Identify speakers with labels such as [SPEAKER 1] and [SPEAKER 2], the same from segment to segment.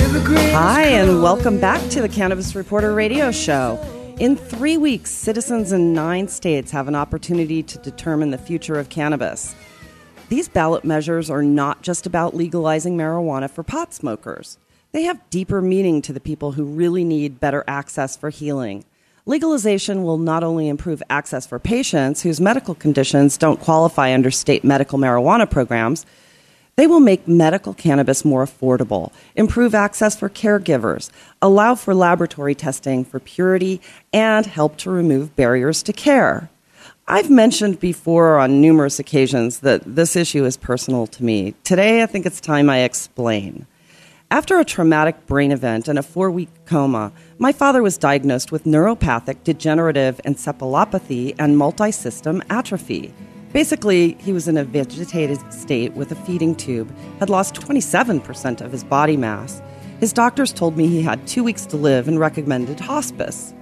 [SPEAKER 1] Hi, and welcome back to the Cannabis Reporter Radio Show. In three weeks, citizens in nine states have an opportunity to determine the future of cannabis. These ballot measures are not just about legalizing marijuana for pot smokers. They have deeper meaning to the people who really need better access for healing. Legalization will not only improve access for patients whose medical conditions don't qualify under state medical marijuana programs, they will make medical cannabis more affordable, improve access for caregivers, allow for laboratory testing for purity, and help to remove barriers to care. I've mentioned before on numerous occasions that this issue is personal to me. Today, I think it's time I explain. After a traumatic brain event and a four week coma, my father was diagnosed with neuropathic degenerative encephalopathy and multisystem atrophy. Basically, he was in a vegetative state with a feeding tube, had lost 27% of his body mass. His doctors told me he had two weeks to live and recommended hospice.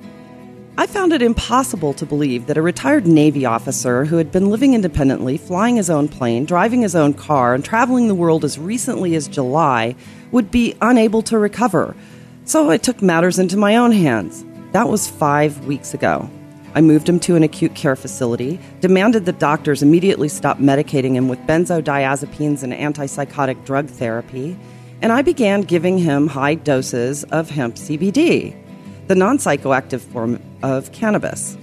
[SPEAKER 1] I found it impossible to believe that a retired Navy officer who had been living independently, flying his own plane, driving his own car, and traveling the world as recently as July would be unable to recover. So I took matters into my own hands. That was five weeks ago. I moved him to an acute care facility, demanded that doctors immediately stop medicating him with benzodiazepines and antipsychotic drug therapy, and I began giving him high doses of hemp CBD, the non psychoactive form of cannabis.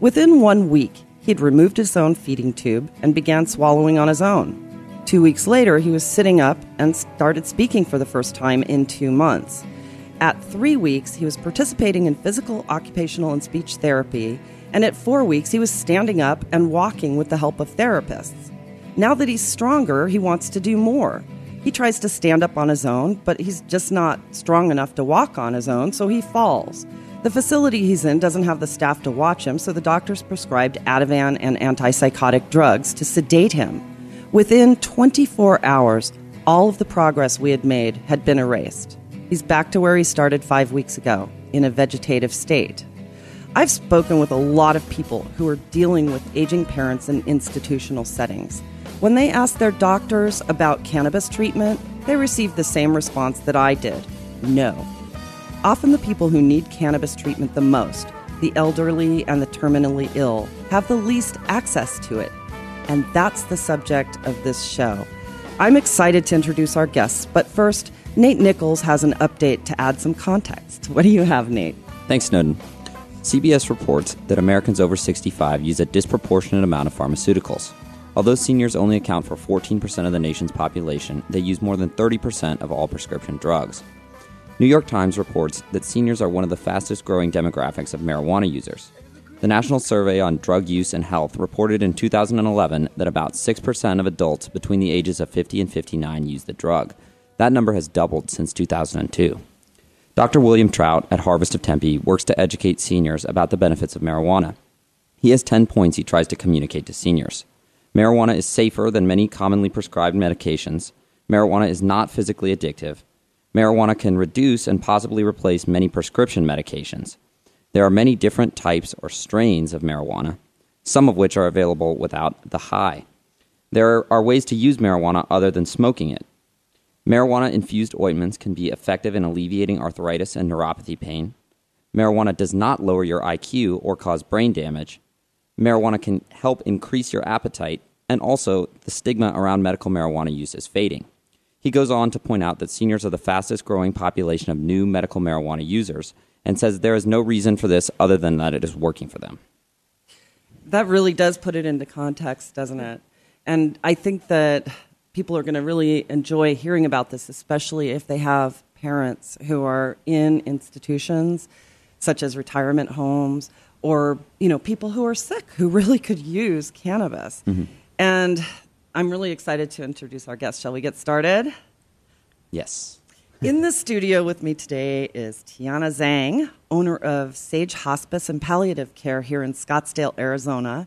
[SPEAKER 1] Within one week, he'd removed his own feeding tube and began swallowing on his own. Two weeks later, he was sitting up and started speaking for the first time in two months. At three weeks, he was participating in physical, occupational, and speech therapy and at four weeks, he was standing up and walking with the help of therapists. Now that he's stronger, he wants to do more. He tries to stand up on his own, but he's just not strong enough to walk on his own, so he falls. The facility he's in doesn't have the staff to watch him, so the doctors prescribed Ativan and antipsychotic drugs to sedate him. Within 24 hours, all of the progress we had made had been erased. He's back to where he started five weeks ago, in a vegetative state. I've spoken with a lot of people who are dealing with aging parents in institutional settings. When they ask their doctors about cannabis treatment, they receive the same response that I did no. Often the people who need cannabis treatment the most, the elderly and the terminally ill, have the least access to it. And that's the subject of this show. I'm excited to introduce our guests, but first, Nate Nichols has an update to add some context. What do you have, Nate?
[SPEAKER 2] Thanks, Snowden. CBS reports that Americans over 65 use a disproportionate amount of pharmaceuticals. Although seniors only account for 14% of the nation's population, they use more than 30% of all prescription drugs. New York Times reports that seniors are one of the fastest growing demographics of marijuana users. The National Survey on Drug Use and Health reported in 2011 that about 6% of adults between the ages of 50 and 59 use the drug. That number has doubled since 2002. Dr. William Troutt at Harvest of Tempe works to educate seniors about the benefits of marijuana. He has 10 points he tries to communicate to seniors. Marijuana is safer than many commonly prescribed medications. Marijuana is not physically addictive. Marijuana can reduce and possibly replace many prescription medications. There are many different types or strains of marijuana, some of which are available without the high. There are ways to use marijuana other than smoking it. Marijuana infused ointments can be effective in alleviating arthritis and neuropathy pain. Marijuana does not lower your IQ or cause brain damage. Marijuana can help increase your appetite, and also the stigma around medical marijuana use is fading. He goes on to point out that seniors are the fastest growing population of new medical marijuana users and says there is no reason for this other than that it is working for them.
[SPEAKER 1] That really does put it into context, doesn't it? And I think that people are going to really enjoy hearing about this, especially if they have parents who are in institutions such as retirement homes or you know people who are sick who really could use cannabis. Mm-hmm. And I'm really excited to introduce our guest. Shall we get started?
[SPEAKER 2] Yes.
[SPEAKER 1] In the studio with me today is Tiana Zhang, owner of Sage Hospice and Palliative Care here in Scottsdale, Arizona,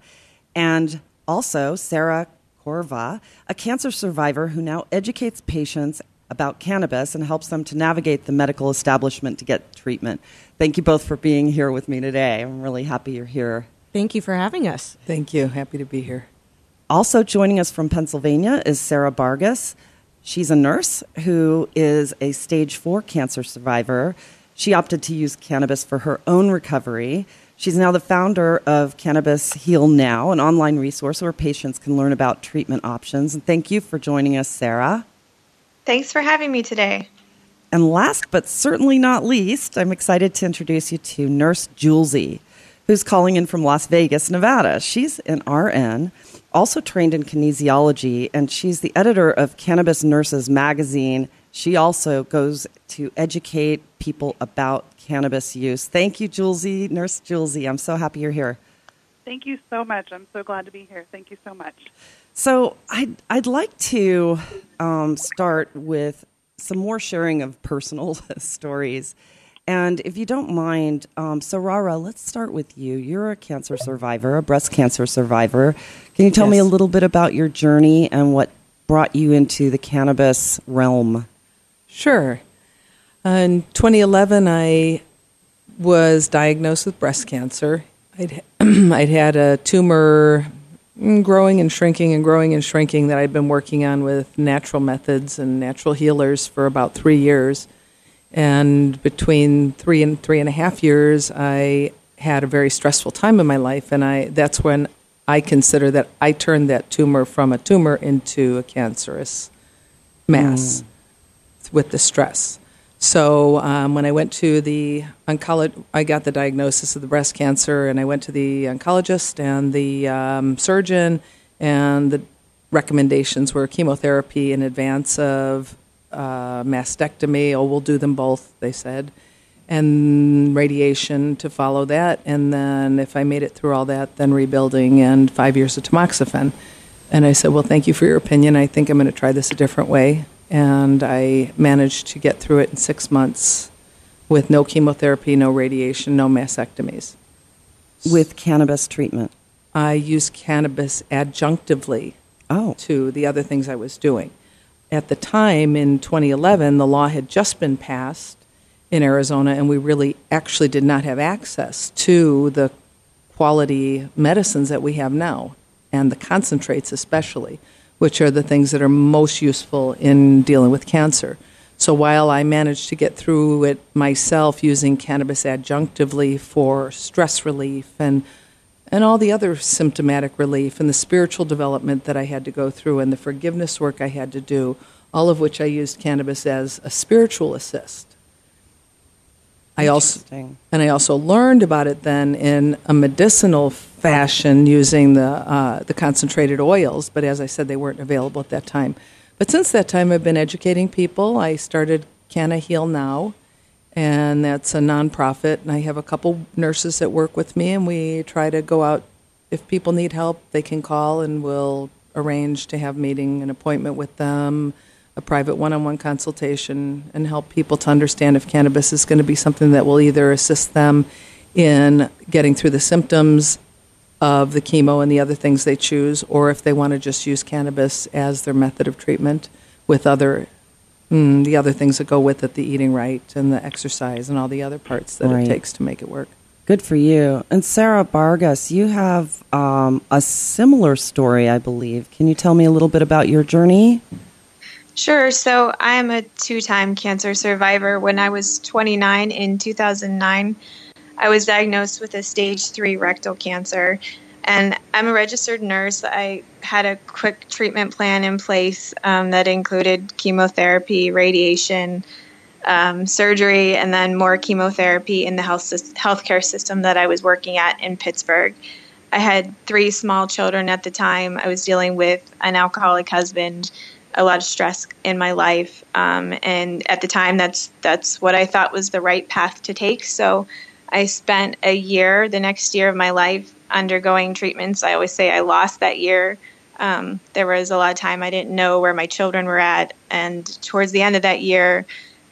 [SPEAKER 1] and also Sarah Corva, a cancer survivor who now educates patients about cannabis and helps them to navigate the medical establishment to get treatment. Thank you both for being here with me today. I'm really happy you're here.
[SPEAKER 3] Thank you for having us.
[SPEAKER 4] Thank you. Happy to be here.
[SPEAKER 1] Also joining us from Pennsylvania is Sarah Bargas. She's a nurse who is a stage four cancer survivor. She opted to use cannabis for her own recovery. She's now the founder of Cannabis Heal Now, an online resource where patients can learn about treatment options. And thank you for joining us, Sarah.
[SPEAKER 5] Thanks for having me today.
[SPEAKER 1] And last but certainly not least, I'm excited to introduce you to Nurse Julesy, who's calling in from Las Vegas, Nevada. She's an RN, also trained in kinesiology, and she's the editor of Cannabis Nurses magazine. She also goes to educate people about cannabis use. Thank you, Julesy, Nurse Julesy. I'm so happy you're here.
[SPEAKER 6] Thank you so much. I'm so glad to be here. Thank you so much.
[SPEAKER 1] So I'd, I'd like to um, start with some more sharing of personal stories. And if you don't mind, um, so Rara, let's start with you. You're a cancer survivor, a breast cancer survivor. Can you tell yes. me a little bit about your journey and what brought you into the cannabis realm?
[SPEAKER 4] Sure. Uh, in 2011, I was diagnosed with breast cancer. I'd, I'd had a tumor Mm, growing and shrinking and growing and shrinking that I'd been working on with natural methods and natural healers for about three years. And between three and three and a half years, I had a very stressful time in my life, and I that's when I consider that I turned that tumor from a tumor into a cancerous mass mm. with the stress. So um, when I went to the oncologist, I got the diagnosis of the breast cancer, and I went to the oncologist and the um, surgeon, and the recommendations were chemotherapy in advance of uh, mastectomy. Oh, we'll do them both, they said, and radiation to follow that, and then if I made it through all that, then rebuilding and five years of tamoxifen. And I said, well, thank you for your opinion. I think I'm going to try this a different way and I managed to get through it in six months with no chemotherapy, no radiation, no mastectomies.
[SPEAKER 1] With cannabis treatment?
[SPEAKER 4] I used cannabis adjunctively
[SPEAKER 1] oh.
[SPEAKER 4] to the other things I was doing. At the time in 2011, the law had just been passed in Arizona, and we really actually did not have access to the quality medicines that we have now, and the concentrates especially which are the things that are most useful in dealing with cancer. So while I managed to get through it myself using cannabis adjunctively for stress relief and and all the other symptomatic relief and the spiritual development that I had to go through and the forgiveness work I had to do, all of which I used cannabis as a spiritual assist. I also and I also learned about it then in a medicinal fashion using the uh, the concentrated oils. But as I said, they weren't available at that time. But since that time, I've been educating people. I started Canna Heal Now, and that's a nonprofit. And I have a couple nurses that work with me, and we try to go out. If people need help, they can call, and we'll arrange to have meeting an appointment with them a private one on one consultation and help people to understand if cannabis is going to be something that will either assist them in getting through the symptoms of the chemo and the other things they choose, or if they want to just use cannabis as their method of treatment with other mm, the other things that go with it, the eating right and the exercise and all the other parts that right. it takes to make it work.
[SPEAKER 1] Good for you. And Sarah Bargas, you have um, a similar story, I believe. Can you tell me a little bit about your journey?
[SPEAKER 5] Sure. So I'm a two time cancer survivor. When I was 29 in 2009, I was diagnosed with a stage three rectal cancer. And I'm a registered nurse. I had a quick treatment plan in place um, that included chemotherapy, radiation, um, surgery, and then more chemotherapy in the health healthcare system that I was working at in Pittsburgh. I had three small children at the time. I was dealing with an alcoholic husband a lot of stress in my life, um, and at the time, that's that's what I thought was the right path to take. So, I spent a year, the next year of my life, undergoing treatments. I always say I lost that year. Um, there was a lot of time I didn't know where my children were at, and towards the end of that year,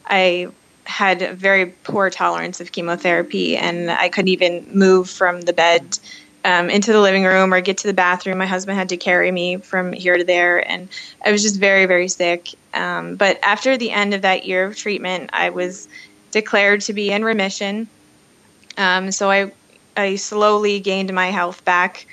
[SPEAKER 5] I had a very poor tolerance of chemotherapy, and I couldn't even move from the bed um, into the living room or get to the bathroom. My husband had to carry me from here to there, and I was just very, very sick. Um, but after the end of that year of treatment, I was declared to be in remission. Um, so I, I slowly gained my health back,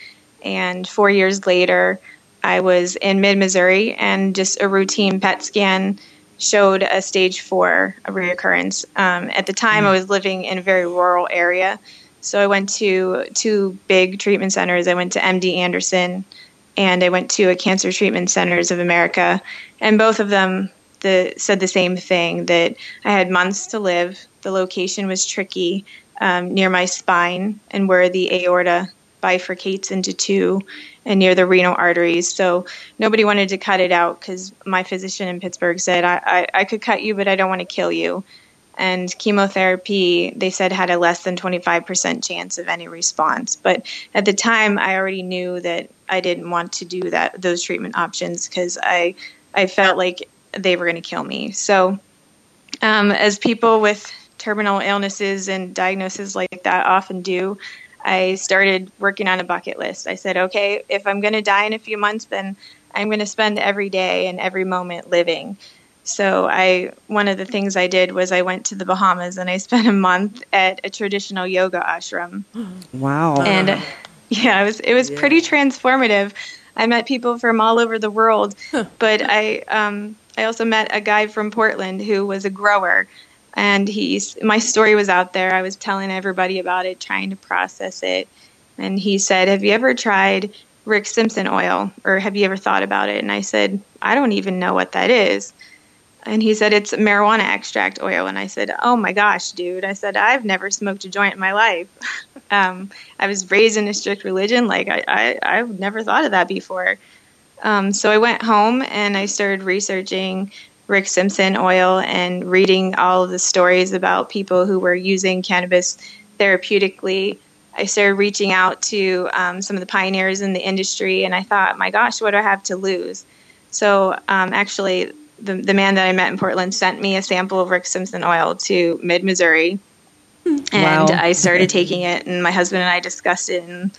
[SPEAKER 5] and four years later, I was in mid Missouri, and just a routine PET scan showed a stage four a reoccurrence. Um, at the time, I was living in a very rural area. So I went to two big treatment centers. I went to MD Anderson and I went to a Cancer Treatment Centers of America. And both of them the, said the same thing that I had months to live. The location was tricky um, near my spine and where the aorta bifurcates into two and near the renal arteries. So nobody wanted to cut it out because my physician in Pittsburgh said, I, I, I could cut you, but I don't want to kill you. And chemotherapy they said had a less than 25% chance of any response. But at the time i already knew that i didn't want to do that those treatment options because i i felt like they were going to kill me. So um, as people with terminal illnesses and diagnoses like that often do i started working on a bucket list i said okay if i'm going to die in a few months then i'm going to spend every day and every moment living so I one of the things I did was I went to the Bahamas and I spent a month at a traditional yoga ashram.
[SPEAKER 1] Wow.
[SPEAKER 5] And uh, yeah, it was it was yeah. pretty transformative. I met people from all over the world, but I um, I also met a guy from Portland who was a grower, and he's my story was out there. I was telling everybody about it, trying to process it, and he said, "Have you ever tried Rick Simpson oil, or have you ever thought about it?" And I said, "I don't even know what that is." And he said, It's marijuana extract oil. And I said, Oh my gosh, dude. I said, I've never smoked a joint in my life. um, I was raised in a strict religion. Like, I, I, I've never thought of that before. Um, so I went home and I started researching Rick Simpson oil and reading all of the stories about people who were using cannabis therapeutically. I started reaching out to um, some of the pioneers in the industry, and I thought, my gosh, what do I have to lose? So, um, actually, the, the man that I met in Portland sent me a sample of Rick Simpson oil to mid Missouri. And wow. I started taking it, and my husband and I discussed it, and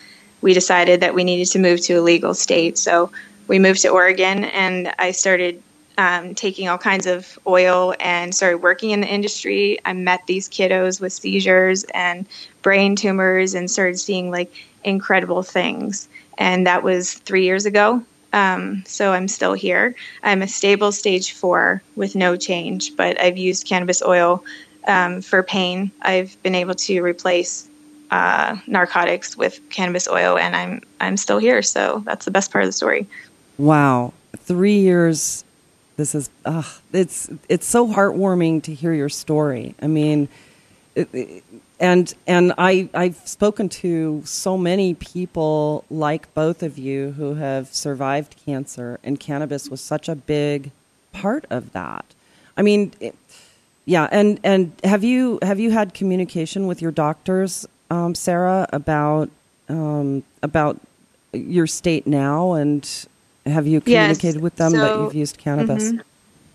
[SPEAKER 5] we decided that we needed to move to a legal state. So we moved to Oregon, and I started um, taking all kinds of oil and started working in the industry. I met these kiddos with seizures and brain tumors and started seeing like incredible things. And that was three years ago. Um, so I'm still here. I'm a stable stage four with no change, but I've used cannabis oil um, for pain. I've been able to replace uh, narcotics with cannabis oil, and I'm I'm still here. So that's the best part of the story.
[SPEAKER 1] Wow, three years. This is it's it's so heartwarming to hear your story. I mean. It, it, and and I I've spoken to so many people like both of you who have survived cancer, and cannabis was such a big part of that. I mean, it, yeah, and and have you have you had communication with your doctors, um, Sarah, about um, about your state now, and have you communicated
[SPEAKER 5] yes.
[SPEAKER 1] with them
[SPEAKER 5] so,
[SPEAKER 1] that you've used cannabis?
[SPEAKER 5] Mm-hmm.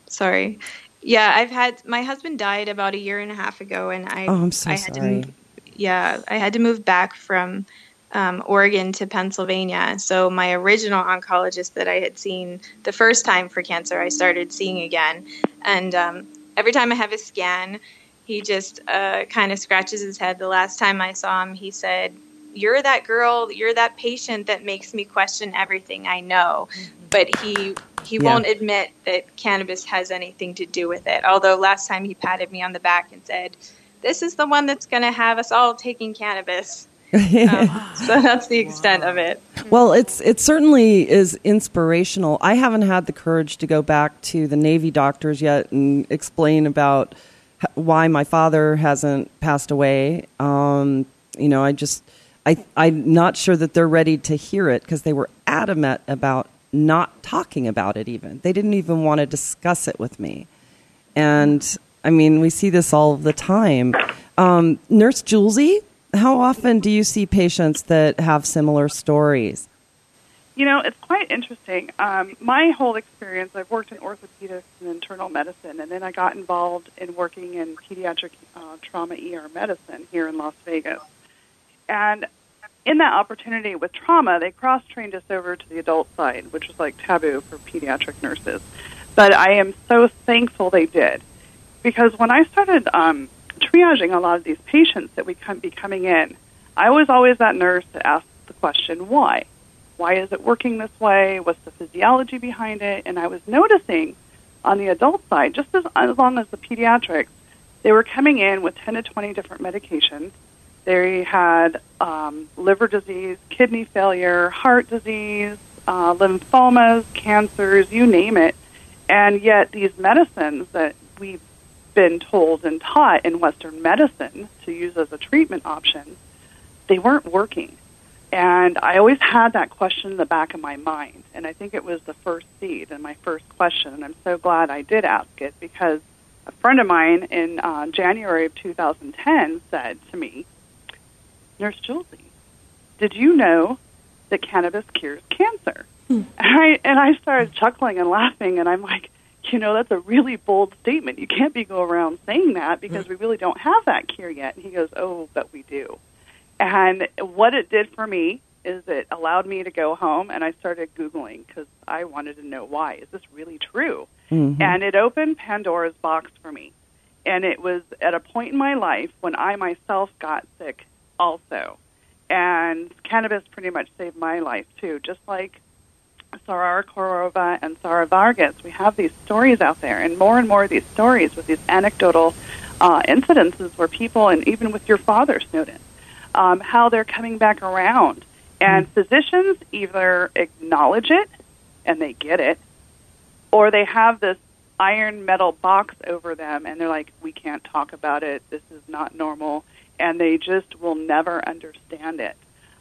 [SPEAKER 5] Sorry. Yeah, I've had my husband died about a year and a half ago, and I
[SPEAKER 1] oh, I'm so
[SPEAKER 5] I
[SPEAKER 1] had
[SPEAKER 5] sorry. to move, yeah I had to move back from um, Oregon to Pennsylvania. So my original oncologist that I had seen the first time for cancer, I started seeing again, and um, every time I have a scan, he just uh, kind of scratches his head. The last time I saw him, he said, "You're that girl. You're that patient that makes me question everything I know." But he he yeah. won't admit that cannabis has anything to do with it. Although last time he patted me on the back and said, "This is the one that's going to have us all taking cannabis." um, so that's the extent wow. of it.
[SPEAKER 1] Well, it's it certainly is inspirational. I haven't had the courage to go back to the Navy doctors yet and explain about why my father hasn't passed away. Um, you know, I just I I'm not sure that they're ready to hear it because they were adamant about not talking about it even. They didn't even want to discuss it with me. And I mean, we see this all the time. Um, Nurse Julesy, how often do you see patients that have similar stories?
[SPEAKER 6] You know, it's quite interesting. Um, my whole experience, I've worked in orthopedics and internal medicine, and then I got involved in working in pediatric uh, trauma ER medicine here in Las Vegas. And in that opportunity with trauma, they cross trained us over to the adult side, which was like taboo for pediatric nurses. But I am so thankful they did because when I started um, triaging a lot of these patients that would come, be coming in, I was always that nurse to ask the question, why? Why is it working this way? What's the physiology behind it? And I was noticing on the adult side, just as, as long as the pediatrics, they were coming in with 10 to 20 different medications. They had um, liver disease, kidney failure, heart disease, uh, lymphomas, cancers, you name it. And yet, these medicines that we've been told and taught in Western medicine to use as a treatment option, they weren't working. And I always had that question in the back of my mind. And I think it was the first seed and my first question. And I'm so glad I did ask it because a friend of mine in uh, January of 2010 said to me, Nurse Julie, did you know that cannabis cures cancer? Hmm. And, I, and I started chuckling and laughing. And I'm like, you know, that's a really bold statement. You can't be go around saying that because we really don't have that cure yet. And he goes, oh, but we do. And what it did for me is it allowed me to go home and I started Googling because I wanted to know why. Is this really true? Mm-hmm. And it opened Pandora's box for me. And it was at a point in my life when I myself got sick also. And cannabis pretty much saved my life too, just like Sarah Korova and Sarah Vargas. We have these stories out there, and more and more of these stories with these anecdotal uh, incidences where people, and even with your father, Snowden, um, how they're coming back around. And mm-hmm. physicians either acknowledge it and they get it, or they have this iron metal box over them and they're like, we can't talk about it. This is not normal. And they just will never understand it.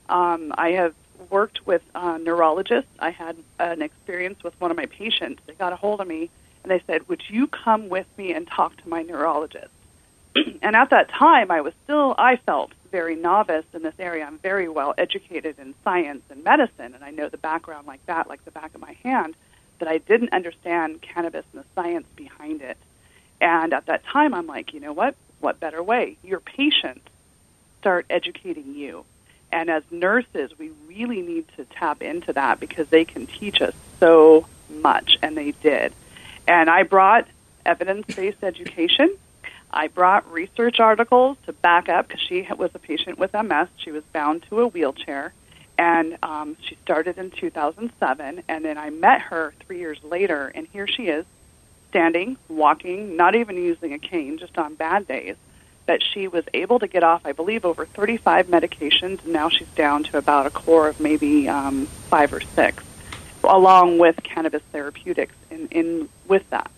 [SPEAKER 6] Um, I have worked with uh, neurologists. I had an experience with one of my patients. They got a hold of me and they said, Would you come with me and talk to my neurologist? and at that time, I was still, I felt very novice in this area. I'm very well educated in science and medicine, and I know the background like that, like the back of my hand, but I didn't understand cannabis and the science behind it. And at that time, I'm like, you know what? What better way? Your patients start educating you. And as nurses, we really need to tap into that because they can teach us so much, and they did. And I brought evidence based education. I brought research articles to back up because she was a patient with MS. She was bound to a wheelchair, and um, she started in 2007. And then I met her three years later, and here she is, standing, walking, not even using a cane, just on bad days that she was able to get off, I believe, over 35 medications, and now she's down to about a core of maybe um, five or six, along with cannabis therapeutics in, in with that.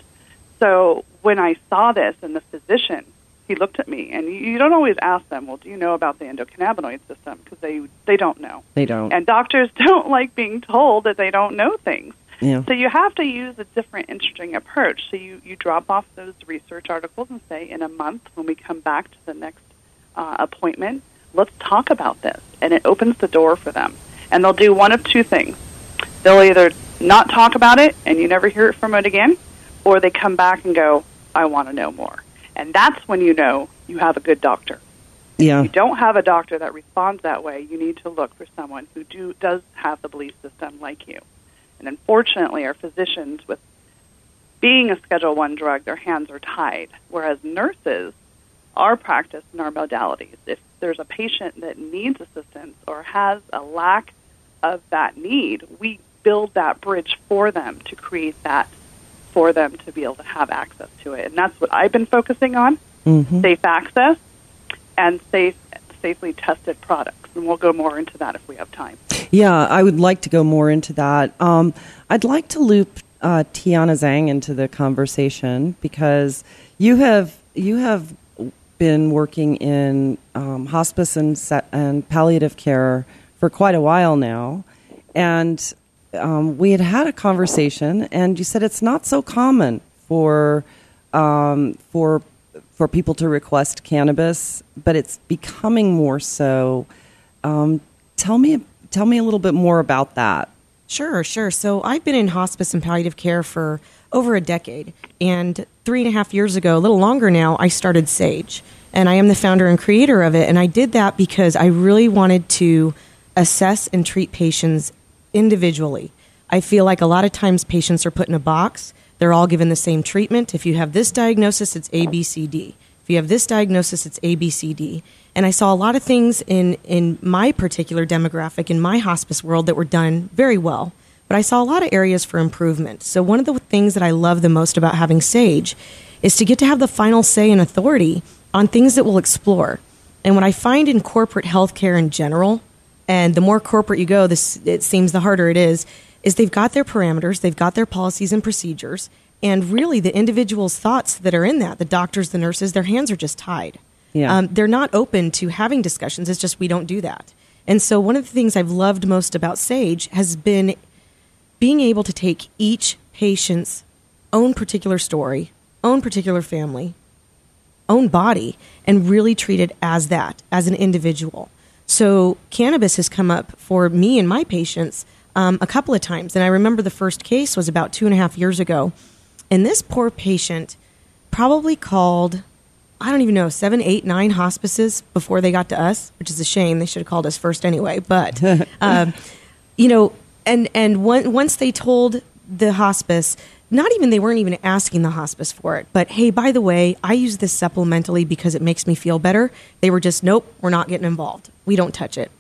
[SPEAKER 6] So when I saw this, and the physician, he looked at me, and you, you don't always ask them, well, do you know about the endocannabinoid system? Because they they don't know.
[SPEAKER 1] They don't.
[SPEAKER 6] And doctors don't like being told that they don't know things.
[SPEAKER 1] Yeah.
[SPEAKER 6] So you have to use a different interesting approach. So you, you drop off those research articles and say, in a month, when we come back to the next uh, appointment, let's talk about this. And it opens the door for them. And they'll do one of two things. They'll either not talk about it and you never hear it from it again, or they come back and go, I want to know more. And that's when you know you have a good doctor.
[SPEAKER 1] Yeah.
[SPEAKER 6] If you don't have a doctor that responds that way, you need to look for someone who do, does have the belief system like you. And unfortunately, our physicians, with being a Schedule One drug, their hands are tied. Whereas nurses, our practice and our modalities, if there's a patient that needs assistance or has a lack of that need, we build that bridge for them to create that for them to be able to have access to it. And that's what I've been focusing on mm-hmm. safe access and safe, safely tested products. And we'll go more into that if we have time.
[SPEAKER 1] Yeah, I would like to go more into that. Um, I'd like to loop uh, Tiana Zhang into the conversation because you have you have been working in um, hospice and, and palliative care for quite a while now, and um, we had had a conversation, and you said it's not so common for um, for for people to request cannabis, but it's becoming more so. Um, tell me tell me a little bit more about that.
[SPEAKER 3] Sure, sure. So I've been in hospice and palliative care for over a decade. And three and a half years ago, a little longer now, I started SAGE. And I am the founder and creator of it. And I did that because I really wanted to assess and treat patients individually. I feel like a lot of times patients are put in a box. They're all given the same treatment. If you have this diagnosis, it's A, B, C, D. If you have this diagnosis, it's A, B, C, D. And I saw a lot of things in, in my particular demographic, in my hospice world, that were done very well. But I saw a lot of areas for improvement. So, one of the things that I love the most about having SAGE is to get to have the final say and authority on things that we'll explore. And what I find in corporate healthcare in general, and the more corporate you go, this it seems the harder it is, is they've got their parameters, they've got their policies and procedures, and really the individual's thoughts that are in that, the doctors, the nurses, their hands are just tied.
[SPEAKER 1] Yeah.
[SPEAKER 3] Um, they're not open to having discussions. It's just we don't do that. And so one of the things I've loved most about Sage has been being able to take each patient's own particular story, own particular family, own body, and really treat it as that, as an individual. So cannabis has come up for me and my patients um, a couple of times. And I remember the first case was about two and a half years ago. And this poor patient probably called, I don't even know, seven, eight, nine hospices before they got to us, which is a shame. They should have called us first anyway. But, um, you know, and, and one, once they told the hospice, not even they weren't even asking the hospice for it, but hey, by the way, I use this supplementally because it makes me feel better. They were just, nope, we're not getting involved. We don't touch it.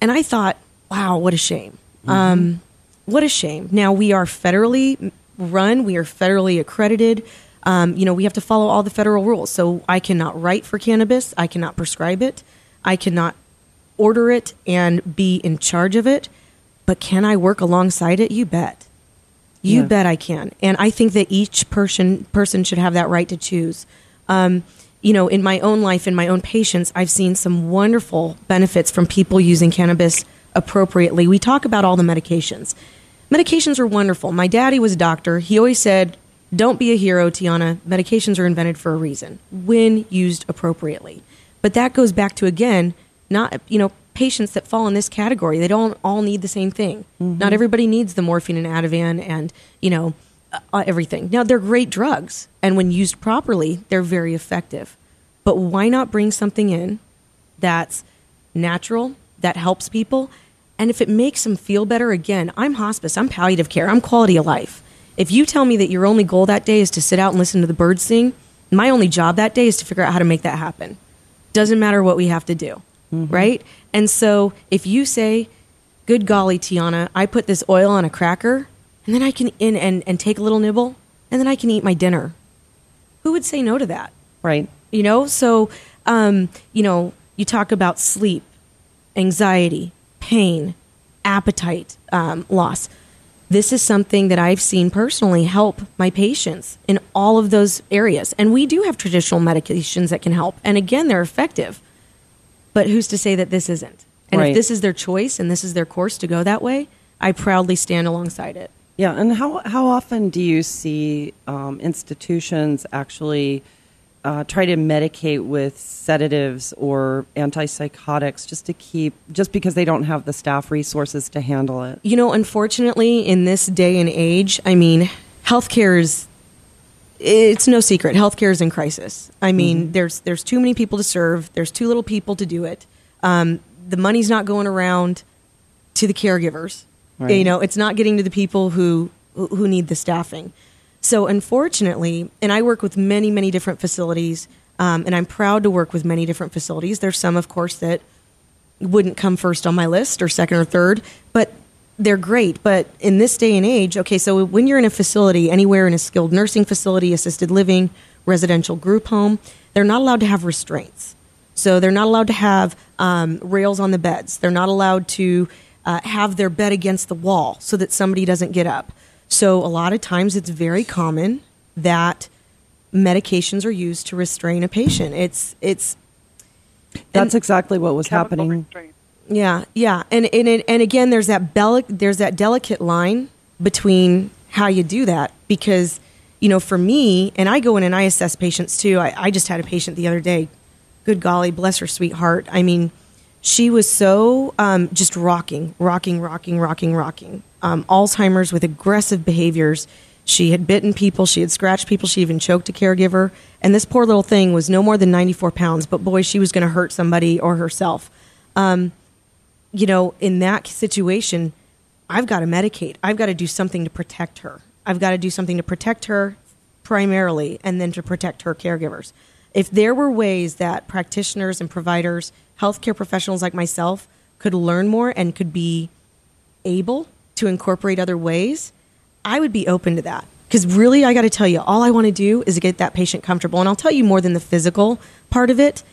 [SPEAKER 3] And I thought, wow, what a shame. Um, what a shame. Now we are federally run. We are federally accredited. Um, you know, we have to follow all the federal rules. So I cannot write for cannabis. I cannot prescribe it. I cannot order it and be in charge of it. But can I work alongside it? You bet. You
[SPEAKER 1] Yeah.
[SPEAKER 3] bet I can. And I think that each person person should have that right to choose. Um, you know, in my own life, in my own patients, I've seen some wonderful benefits from people using cannabis appropriately. We talk about all the medications. Medications are wonderful. My daddy was a doctor. He always said, Don't be a hero, Tiana. Medications are invented for a reason when used appropriately. But that goes back to, again, not, you know, patients that fall in this category. They don't all need the same thing. Not everybody needs the morphine and Ativan and, you know, uh, everything. Now, they're great drugs. And when used properly, they're very effective. But why not bring something in that's natural, that helps people. And if it makes them feel better, again, I'm hospice, I'm palliative care, I'm quality of life. If you tell me that your only goal that day is to sit out and listen to the birds sing, my only job that day is to figure out how to make that happen. Doesn't matter what we have to do, right? And so if you say, good golly, Tiana, I put this oil on a cracker, and then I can in and, and take a little nibble, and then I can eat my dinner. Who would say no to that?
[SPEAKER 1] Right.
[SPEAKER 3] you know so um, you know you talk about sleep anxiety pain appetite um, loss this is something that i've seen personally help my patients in all of those areas. And we do have traditional medications that can help. And again they're effective. But who's to say that this isn't? And
[SPEAKER 1] Right.
[SPEAKER 3] if this is their choice and this is their course to go that way i proudly stand alongside it.
[SPEAKER 1] Yeah, and how how often do you see um, institutions actually uh, try to medicate with sedatives or antipsychotics just to keep just because they don't have the staff resources to handle it?
[SPEAKER 3] You know, unfortunately, in this day and age, I mean, healthcare is it's no secret. Healthcare is in crisis. I mean, there's there's too many people to serve. There's too little people to do it. Um, the money's not going around to the caregivers.
[SPEAKER 1] Right.
[SPEAKER 3] You know, it's not getting to the people who who need the staffing. So, unfortunately, and I work with many, many different facilities, um, and I'm proud to work with many different facilities. There's some, of course, that wouldn't come first on my list or second or third, but they're great. But in this day and age, okay, so when you're in a facility, anywhere in a skilled nursing facility, assisted living, residential group home, they're not allowed to have restraints. So they're not allowed to have um, rails on the beds. They're not allowed to uh, have their bed against the wall so that somebody doesn't get up. So a lot of times it's very common that medications are used to restrain a patient. It's it's
[SPEAKER 1] That's exactly what was happening.
[SPEAKER 6] restraint.
[SPEAKER 3] yeah, yeah, and and it- and again, there's that bel- there's that delicate line between how you do that because you know, for me, and I go in and I assess patients too. I, I just had a patient the other day. Good golly, bless her sweet heart. I mean, She was so um, just rocking, rocking, rocking, rocking, rocking. Um, Alzheimer's with aggressive behaviors. She had bitten people. She had scratched people. She even choked a caregiver. And this poor little thing was no more than 94 pounds, but boy, she was going to hurt somebody or herself. Um, you know, in that situation, I've got to medicate. I've got to do something to protect her. I've got to do something to protect her primarily and then to protect her caregivers. If there were ways that practitioners and providers, healthcare professionals like myself, could learn more and could be able to incorporate other ways, I would be open to that. Because really, I got to tell you, all I want to do is get that patient comfortable. And I'll tell you more than the physical part of it.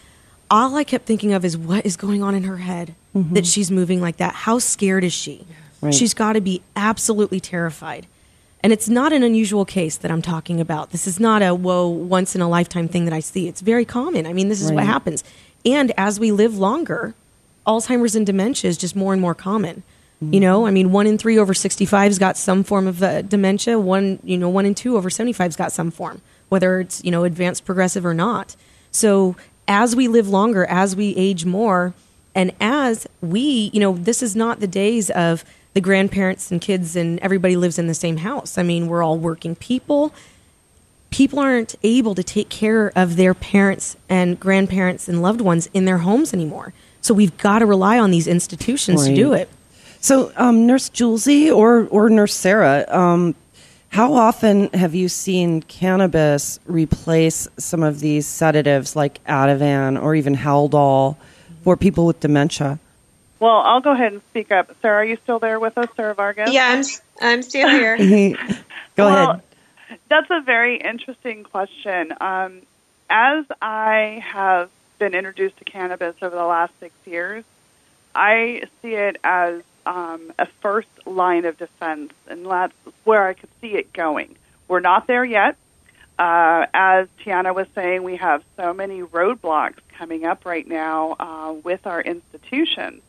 [SPEAKER 3] All I kept thinking of is what is going on in her head mm-hmm. that she's moving like that. How scared is she? Right. She's got to be absolutely terrified. And it's not an unusual case that I'm talking about. This is not a whoa, once in a lifetime thing that I see. It's very common. I mean, this is right. what happens. And as we live longer, Alzheimer's and dementia is just more and more common. Mm-hmm. You know, I mean, one in three over 65's got some form of uh, dementia. One, you know, one in two over 75's got some form, whether it's, you know, advanced progressive or not. So as we live longer, as we age more, and as we, you know, this is not the days of the grandparents and kids and everybody lives in the same house. I mean, we're all working people. People aren't able to take care of their parents and grandparents and loved ones in their homes anymore. So we've got to rely on these institutions right. to do it.
[SPEAKER 1] So, um, Nurse Julesy or or Nurse Sarah, um, how often have you seen cannabis replace some of these sedatives like Ativan or even Haldol for people with dementia?
[SPEAKER 6] Well, I'll go ahead and speak up. Sarah, are you still there with us, Sarah Vargas?
[SPEAKER 5] Yeah, I'm. I'm still here.
[SPEAKER 1] go well, ahead.
[SPEAKER 6] That's a very interesting question. Um, as I have been introduced to cannabis over the last six years, I see it as um, a first line of defense, and that's where I could see it going. We're not there yet. Uh, as Tiana was saying, we have so many roadblocks coming up right now uh, with our institutions,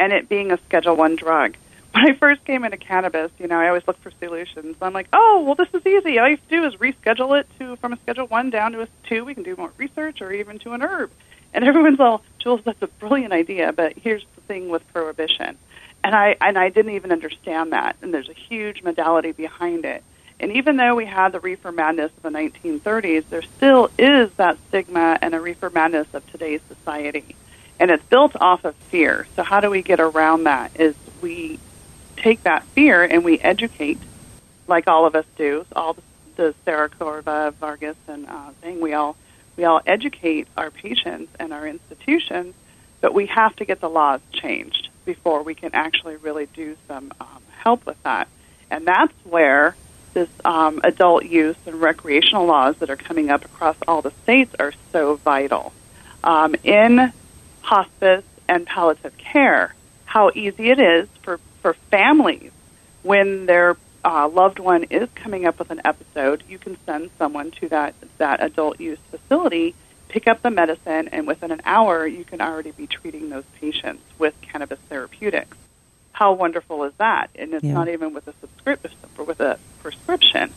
[SPEAKER 6] and it being a Schedule One drug. When I first came into cannabis, you know, I always look for solutions. I'm like, oh, well, this is easy. All you have to do is reschedule it to from a Schedule One down to a two. We can do more research, or even to an herb. And everyone's all, Jules, that's a brilliant idea, but here's the thing with prohibition and I and I didn't even understand that. And there's a huge modality behind it. And even though we had the reefer madness of the 1930s, there still is that stigma and a reefer madness of today's society. And it's built off of fear. So how do we get around that? Is we take that fear and we educate, like all of us do. All the, Sarah Corva, Vargas, and uh, thing. We all we all educate our patients and our institutions, but we have to get the laws changed before we can actually really do some um, help with that. And that's where this um, adult use and recreational laws that are coming up across all the states are so vital. Um, in hospice and palliative care, how easy it is for, for families when their uh, loved one is coming up with an episode, you can send someone to that, that adult use facility pick up the medicine, and within an hour, you can already be treating those patients with cannabis therapeutics. How wonderful is that? And it's yeah. not even with a subscription, with a prescription.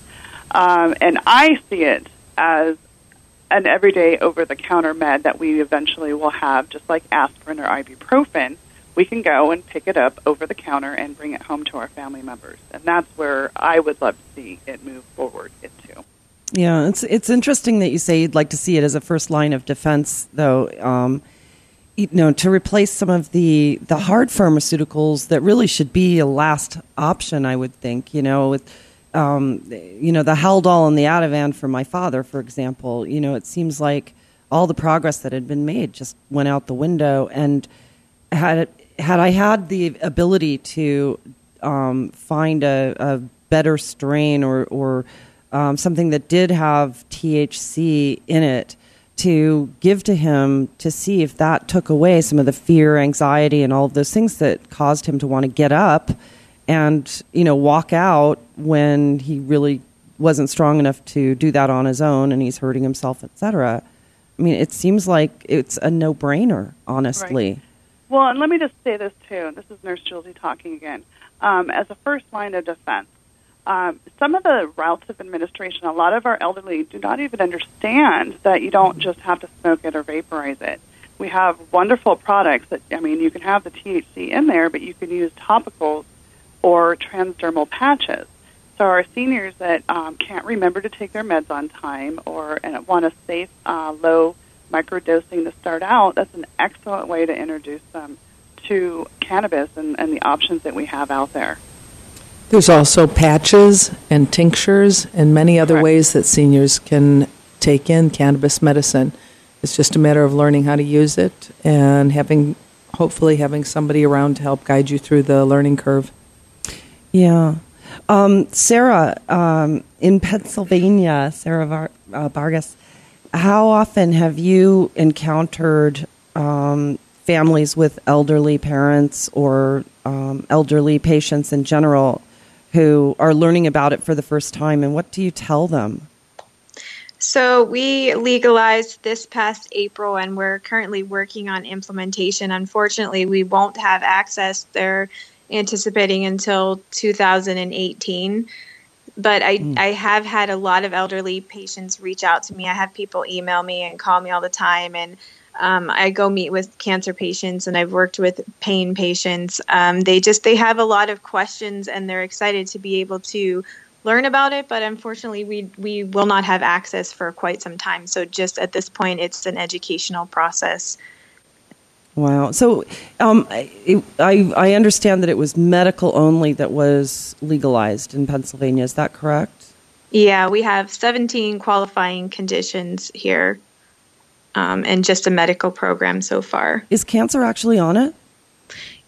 [SPEAKER 6] Um, and I see it as an everyday over-the-counter med that we eventually will have, just like aspirin or ibuprofen. We can go and pick it up over the counter and bring it home to our family members, and that's where I would love to see it move forward into.
[SPEAKER 1] Yeah, it's it's interesting that you say you'd like to see it as a first line of defense, though. Um, you know, to replace some of the the hard pharmaceuticals that really should be a last option, I would think. You know, with um, you know the Haldol and the Ativan for my father, for example. You know, it seems like all the progress that had been made just went out the window. And had had I had the ability to um, find a, a better strain or or um, something that did have THC in it to give to him to see if that took away some of the fear, anxiety, and all of those things that caused him to want to get up and you know walk out when he really wasn't strong enough to do that on his own and he's hurting himself, etc. I mean, it seems like it's a no-brainer, honestly.
[SPEAKER 6] Right. Well, and let me just say this too. This is Nurse Julesy talking again. Um, as a first line of defense, um, some of the routes of administration, a lot of our elderly do not even understand that you don't just have to smoke it or vaporize it. we have wonderful products that I mean, you can have the THC in there, but you can use topicals or transdermal patches. So our seniors that um, can't remember to take their meds on time or and want a safe, uh, low microdosing to start out, that's an excellent way to introduce them to cannabis and, and the options that we have out there.
[SPEAKER 4] There's also patches and tinctures and many other
[SPEAKER 6] Correct.
[SPEAKER 4] ways that seniors can take in cannabis medicine. It's just a matter of learning how to use it and having, hopefully, having somebody around to help guide you through the learning curve.
[SPEAKER 1] Yeah. Um, Sarah, um, in Pennsylvania, Sarah Var- uh, Vargas, how often have you encountered um, families with elderly parents or um, elderly patients in general who are learning about it for the first time, and what do you tell them?
[SPEAKER 5] So we legalized this past April, and we're currently working on implementation. Unfortunately, we won't have access. They're anticipating until 2018. But I, I have had a lot of elderly patients reach out to me. I have people email me and call me all the time, and um, I go meet with cancer patients, and I've worked with pain patients. Um, they just they have a lot of questions, and they're excited to be able to learn about it, but unfortunately, we we will not have access for quite some time. So just at this point, it's an educational process.
[SPEAKER 1] Wow. So um, I, I, I understand that it was medical only that was legalized in Pennsylvania. Is that correct?
[SPEAKER 5] Yeah, we have 17 qualifying conditions here, um, and just a medical program so far.
[SPEAKER 1] Is cancer actually on it?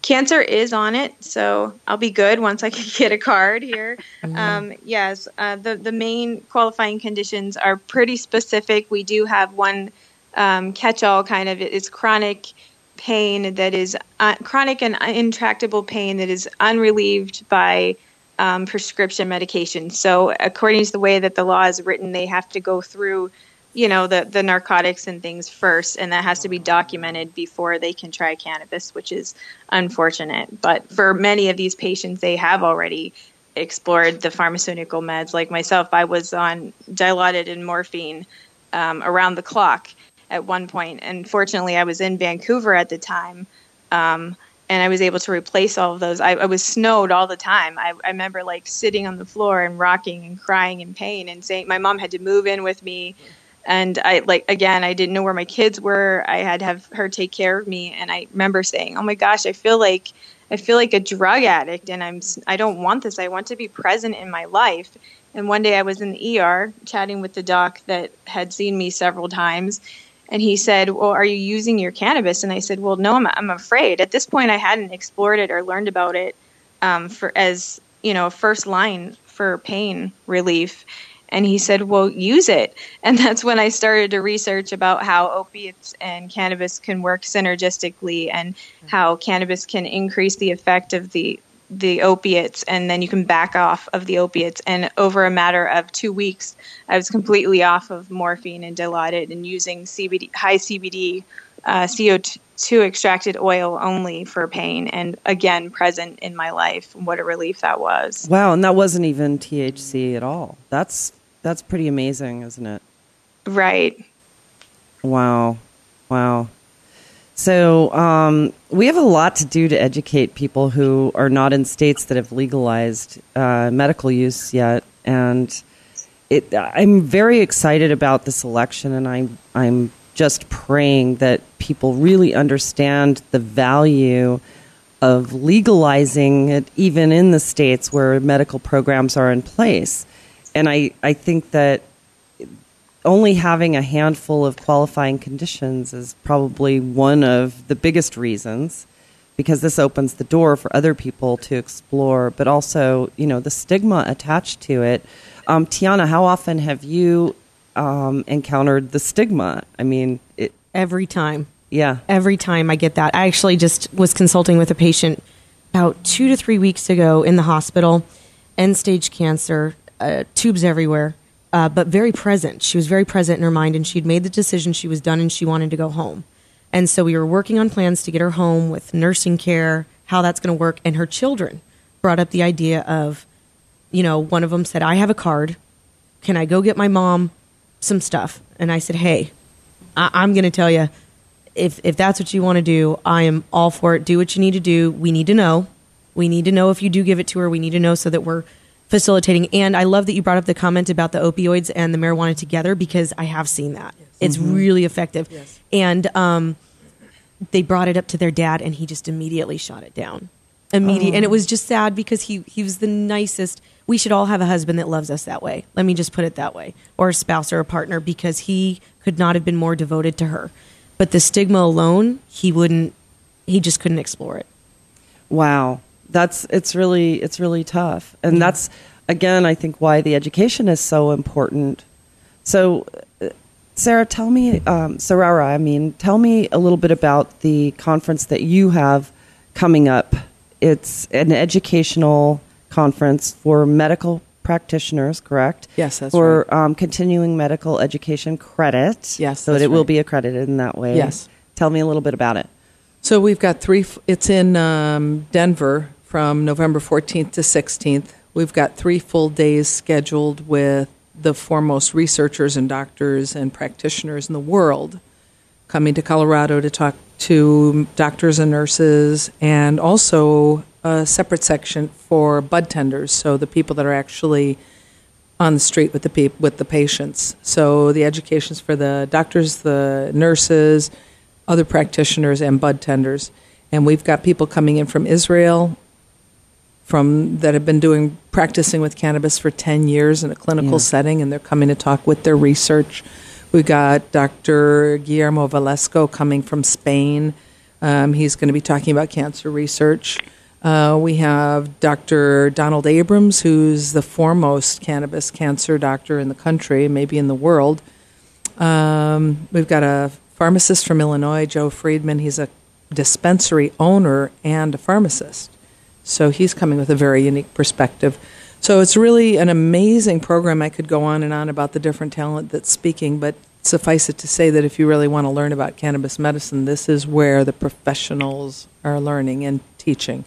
[SPEAKER 5] Cancer is on it, so I'll be good once I can get a card here. Um, yes, uh, the the main qualifying conditions are pretty specific. We do have one um, catch-all kind of. It's chronic pain that is uh, chronic and intractable pain that is unrelieved by um, prescription medication. So, according to the way that the law is written, they have to go through, you know, the the narcotics and things first, and that has to be documented before they can try cannabis, which is unfortunate. But for many of these patients, they have already explored the pharmaceutical meds. Like myself, I was on dilaudid and morphine um, around the clock at one point, and fortunately, I was in Vancouver at the time. Um, and I was able to replace all of those. I, I was snowed all the time. I, I remember like sitting on the floor and rocking and crying in pain and saying my mom had to move in with me. And I like again, I didn't know where my kids were. I had to have her take care of me. And I remember saying, "Oh my gosh, I feel like I feel like a drug addict, and I'm I don't want this. I want to be present in my life." And one day I was in the ER chatting with the doc that had seen me several times, and he said, "Well, are you using your cannabis?" And I said, "Well, no, I'm, I'm afraid." At this point, I hadn't explored it or learned about it um, for as you know, first line for pain relief. And he said, "Well, use it." And that's when I started to research about how opiates and cannabis can work synergistically, and how cannabis can increase the effect of the the opiates and then you can back off of the opiates and over a matter of two weeks i was completely off of morphine and dilaudid and using cbd high cbd uh, co2 extracted oil only for pain and again present in my life what a relief that was
[SPEAKER 1] Wow, and that wasn't even THC at all. That's that's pretty amazing, isn't it?
[SPEAKER 5] right
[SPEAKER 1] Wow, wow. So um, we have a lot to do to educate people who are not in states that have legalized uh, medical use yet, and it, I'm very excited about this election, and I'm I'm just praying that people really understand the value of legalizing it, even in the states where medical programs are in place. And I, I think that only having a handful of qualifying conditions is probably one of the biggest reasons because this opens the door for other people to explore, but also, you know, the stigma attached to it. Um, Tiana, how often have you um, encountered the stigma? I mean, it,
[SPEAKER 3] Every time.
[SPEAKER 1] yeah.
[SPEAKER 3] Every time I get that. I actually just was consulting with a patient about two to three weeks ago in the hospital, end stage cancer, uh, tubes everywhere, uh, but very present. She was very present in her mind, and she'd made the decision she was done and she wanted to go home. And so we were working on plans to get her home with nursing care, how that's going to work. And her children brought up the idea of, you know, one of them said, I have a card. Can I go get my mom some stuff? And I said, hey, I- I'm going to tell you, if if that's what you want to do, I am all for it. Do what you need to do. We need to know. We need to know if you do give it to her. We need to know so that we're facilitating. And I love that you brought up the comment about the opioids and the marijuana together because I have seen that. It's really effective.
[SPEAKER 4] Yes.
[SPEAKER 3] And um, they brought it up to their dad, and he just immediately shot it down. Immediate, and it was just sad because he he was the nicest. We should all have a husband that loves us that way. Let me just put it that way, or a spouse or a partner, because he could not have been more devoted to her. But the stigma alone, he wouldn't. He just couldn't explore it.
[SPEAKER 1] Wow, that's it's really it's really tough, and that's again I think why the education is so important. So, uh, Sarah, tell me, um, Sarara, I mean, tell me a little bit about the conference that you have coming up. It's an educational conference for medical practitioners, correct?
[SPEAKER 4] Yes, that's
[SPEAKER 1] for um, continuing medical education credit.
[SPEAKER 4] Yes,
[SPEAKER 1] so that it will be accredited in that way.
[SPEAKER 4] Yes.
[SPEAKER 1] Tell me a little bit about it.
[SPEAKER 4] So we've got three. It's in um, Denver from November 14th to 16th. We've got three full days scheduled with the foremost researchers and doctors and practitioners in the world coming to Colorado to talk to doctors and nurses, and also a separate section for bud tenders, so the people that are actually on the street with the peop- with the patients. So the education's for the doctors, the nurses, other practitioners, and bud tenders. And we've got people coming in from Israel, from that have been doing practicing with cannabis for ten years in a clinical
[SPEAKER 1] Yeah.
[SPEAKER 4] setting, and they're coming to talk with their research. We got Dr. Guillermo Velasco coming from Spain. Um, he's going to be talking about cancer research. Uh, we have Dr. Donald Abrams, who's the foremost cannabis cancer doctor in the country, maybe in the world. Um, we've got a pharmacist from Illinois, Joe Friedman. He's a dispensary owner and a pharmacist. So he's coming with a very unique perspective. So it's really an amazing program. I could go on and on about the different talent that's speaking, but suffice it to say that if you really want to learn about cannabis medicine, this is where the professionals are learning and teaching.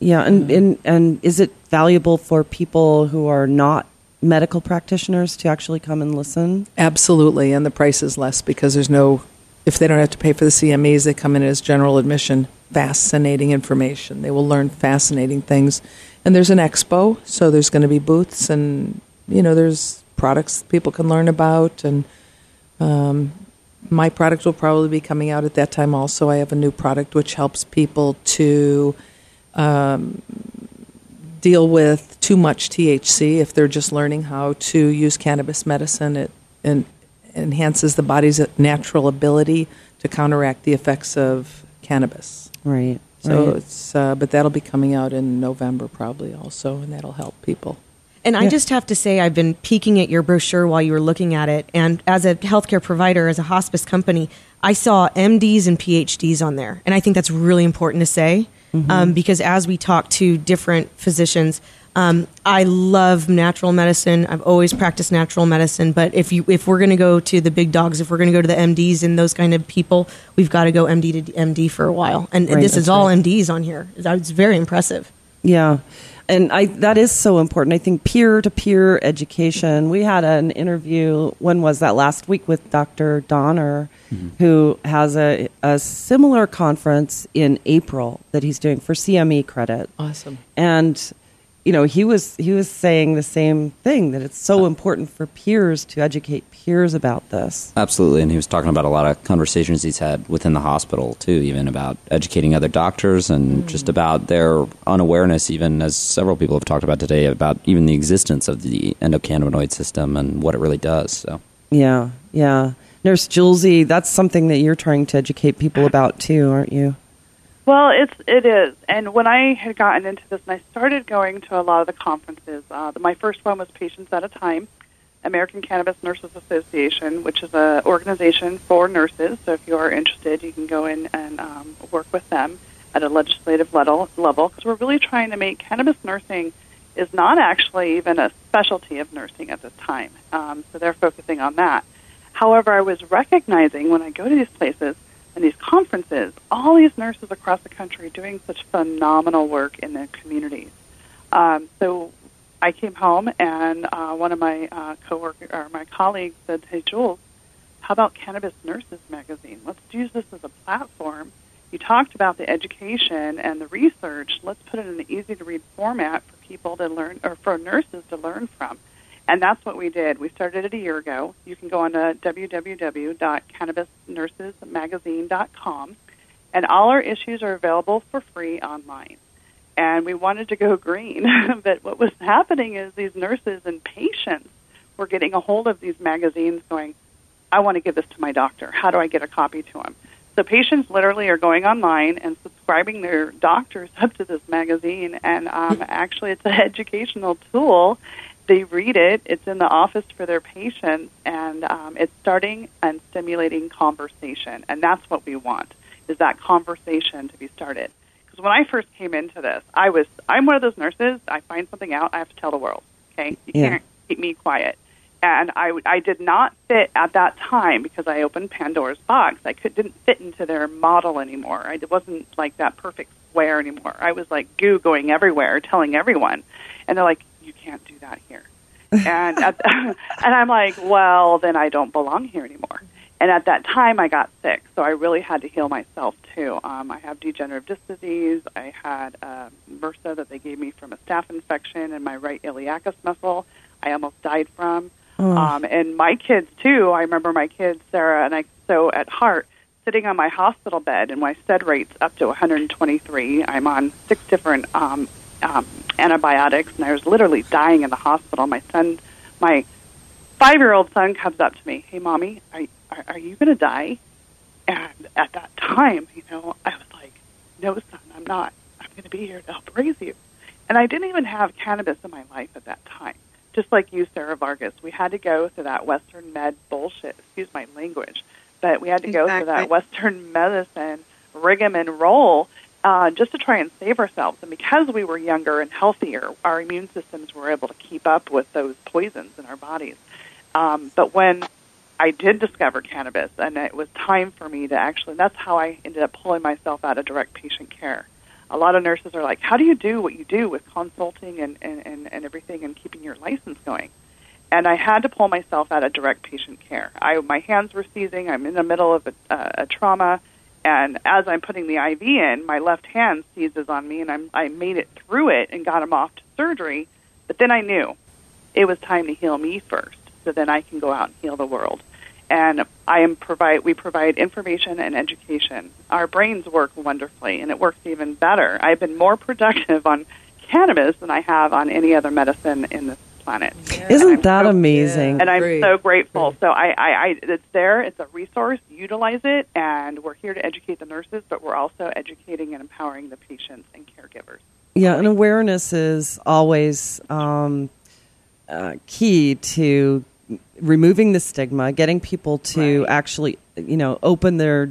[SPEAKER 1] Yeah, and, and and is it valuable for people who are not medical practitioners to actually come and listen?
[SPEAKER 4] Absolutely, and the price is less because there's no, if they don't have to pay for the CMEs, they come in as general admission. Fascinating information. They will learn fascinating things. And there's an expo, so there's going to be booths and, you know, there's products people can learn about. And um, my product will probably be coming out at that time also. I have a new product which helps people to um, deal with too much THC if they're just learning how to use cannabis medicine. It en- enhances the body's natural ability to counteract the effects of cannabis.
[SPEAKER 1] Right.
[SPEAKER 4] So
[SPEAKER 1] right.
[SPEAKER 4] it's, uh, but that'll be coming out in November probably also, and that'll help people.
[SPEAKER 3] And I
[SPEAKER 1] Yeah.
[SPEAKER 3] just have to say, I've been peeking at your brochure while you were looking at it. And as a healthcare provider, as a hospice company, I saw MDs and PhDs on there. And I think that's really important to say um, because as we talk to different physicians, um, I love natural medicine. I've always practiced natural medicine. But if you if we're going to go to the big dogs, if we're going to go to the MDs and those kind of people, we've got to go MD to MD for a while. And
[SPEAKER 1] Right,
[SPEAKER 3] this is
[SPEAKER 1] that's
[SPEAKER 3] all
[SPEAKER 1] right.
[SPEAKER 3] MDs on here. It's very impressive.
[SPEAKER 1] Yeah. And I that is so important. I think peer to peer education. We had an interview, when was that last week with Dr. Donner, who has a, a similar conference in April that he's doing for CME credit.
[SPEAKER 4] Awesome.
[SPEAKER 1] And you know, he was he was saying the same thing that it's so important for peers to educate peers about this.
[SPEAKER 2] Absolutely, and he was talking about a lot of conversations he's had within the hospital too, even about educating other doctors and hmm. just about their unawareness, even as several people have talked about today, about even the existence of the endocannabinoid system and what it really does. So,
[SPEAKER 1] Yeah, yeah. Nurse Julesy, that's something that you're trying to educate people about too, aren't you?
[SPEAKER 6] Well, it's it is, and when I had gotten into this, and I started going to a lot of the conferences. Uh, my first one was Patients Out of Time, American Cannabis Nurses Association, which is a organization for nurses. So if you are interested, you can go in and um, work with them at a legislative level. Level, because we're really trying to make cannabis nursing is not actually even a specialty of nursing at this time. Um, so they're focusing on that. However, I was recognizing when I go to these places and these conferences, all these nurses across the country doing such phenomenal work in their communities. Um, so I came home, and uh, one of my uh, coworker or my colleagues said, "Hey, Jules, how about Cannabis Nurses Magazine? Let's use this as a platform. You talked about the education and the research. Let's put it in an easy to read format for people to learn, or for nurses to learn from. And that's what we did. We started it a year ago. You can go on to www.cannabisnursesmagazine.com, and all our issues are available for free online. And we wanted to go green, but what was happening is these nurses and patients were getting a hold of these magazines going, I want to give this to my doctor. How do I get a copy to him? So patients literally are going online and subscribing their doctors up to this magazine, and um, actually, it's an educational tool. They read it. It's in the office for their patients, and um, it's starting and stimulating conversation, and that's what we want is that conversation to be started. Because when I first came into this, I was I'm one of those nurses. I find something out, I have to tell the world. Okay, you
[SPEAKER 1] Yeah.
[SPEAKER 6] can't keep me quiet and I, I did not fit at that time because I opened Pandora's box. I could, didn't fit into their model anymore. I wasn't like that perfect square anymore. I was like goo going everywhere, telling everyone, and they're like, "You can't do that here." and at, and I'm like, "Well, then I don't belong here anymore." And at that time, I got sick, so I really had to heal myself too. Um, I have degenerative disc disease. I had uh, MRSA that they gave me from a staph infection in my right iliacus muscle. I almost died from. Um, and my kids too. I remember my kids, Sarah and I. So at heart, sitting on my hospital bed, and my SED rate's up to 123. I'm on six different um, um, antibiotics, and I was literally dying in the hospital. My son, my five-year-old son, comes up to me, "Hey, mommy, are are, are you going to die?" And at that time, you know, I was like, "No, son, I'm not. I'm going to be here to help raise you." And I didn't even have cannabis in my life at that time just like you, Sarah Vargas, we had to go through that Western med bullshit. Excuse my language, but we had to go through that Western medicine rig 'em and roll uh, just to try and save ourselves. And because we were younger and healthier, our immune systems were able to keep up with those poisons in our bodies. Um, but when I did discover cannabis, and it was time for me to actually, that's how I ended up pulling myself out of direct patient care a lot of nurses are like, how do you do what you do with consulting and, and, and, and everything and keeping your license going? And I had to pull myself out of direct patient care. I, my hands were seizing. I'm in the middle of a, uh, a trauma. And as I'm putting the IV in, my left hand seizes on me, and I'm, I made it through it and got him off to surgery. But then I knew it was time to heal me first, so then I can go out and heal the world. And I am provide we provide information and education. Our brains work wonderfully, and it works even better. I've been more productive on cannabis than I have on any other medicine in this planet.
[SPEAKER 1] Isn't that
[SPEAKER 6] so-
[SPEAKER 1] amazing?
[SPEAKER 6] and I'm
[SPEAKER 4] Great.
[SPEAKER 6] so grateful. So I, I, I, it's there. It's a resource. Utilize it, and we're here to educate the nurses, but we're also educating and empowering the patients and caregivers.
[SPEAKER 1] Yeah, and awareness is always um, uh, key to removing the stigma, getting people to
[SPEAKER 4] Right.
[SPEAKER 1] actually, you know, open their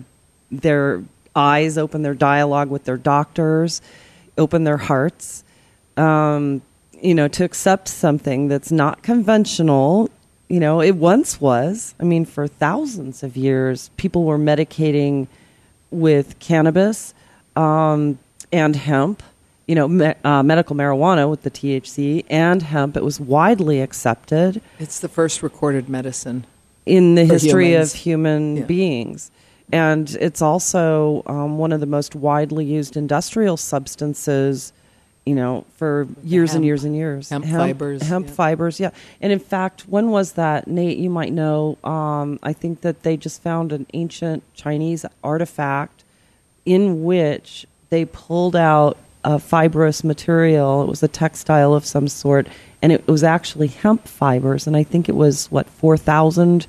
[SPEAKER 1] their eyes, open their dialogue with their doctors, open their hearts, um, you know, to accept something that's not conventional. You know, it once was. I mean, for thousands of years, people were medicating with cannabis um, and hemp. You know, me- uh, medical marijuana with the THC and hemp. It was widely accepted
[SPEAKER 4] It's the first recorded medicine.
[SPEAKER 1] in the history
[SPEAKER 4] humans.
[SPEAKER 1] of human
[SPEAKER 4] Yeah.
[SPEAKER 1] beings. And it's also um, one of the most widely used industrial substances, you know, for years and years and years.
[SPEAKER 4] Hemp fibers,
[SPEAKER 1] Hemp
[SPEAKER 4] yeah.
[SPEAKER 1] fibers, yeah. And in fact, when was that? Nate, you might know. Um, I think that they just found an ancient Chinese artifact in which they pulled out a fibrous material. It was a textile of some sort, and it was actually hemp fibers. And I think it was what four thousand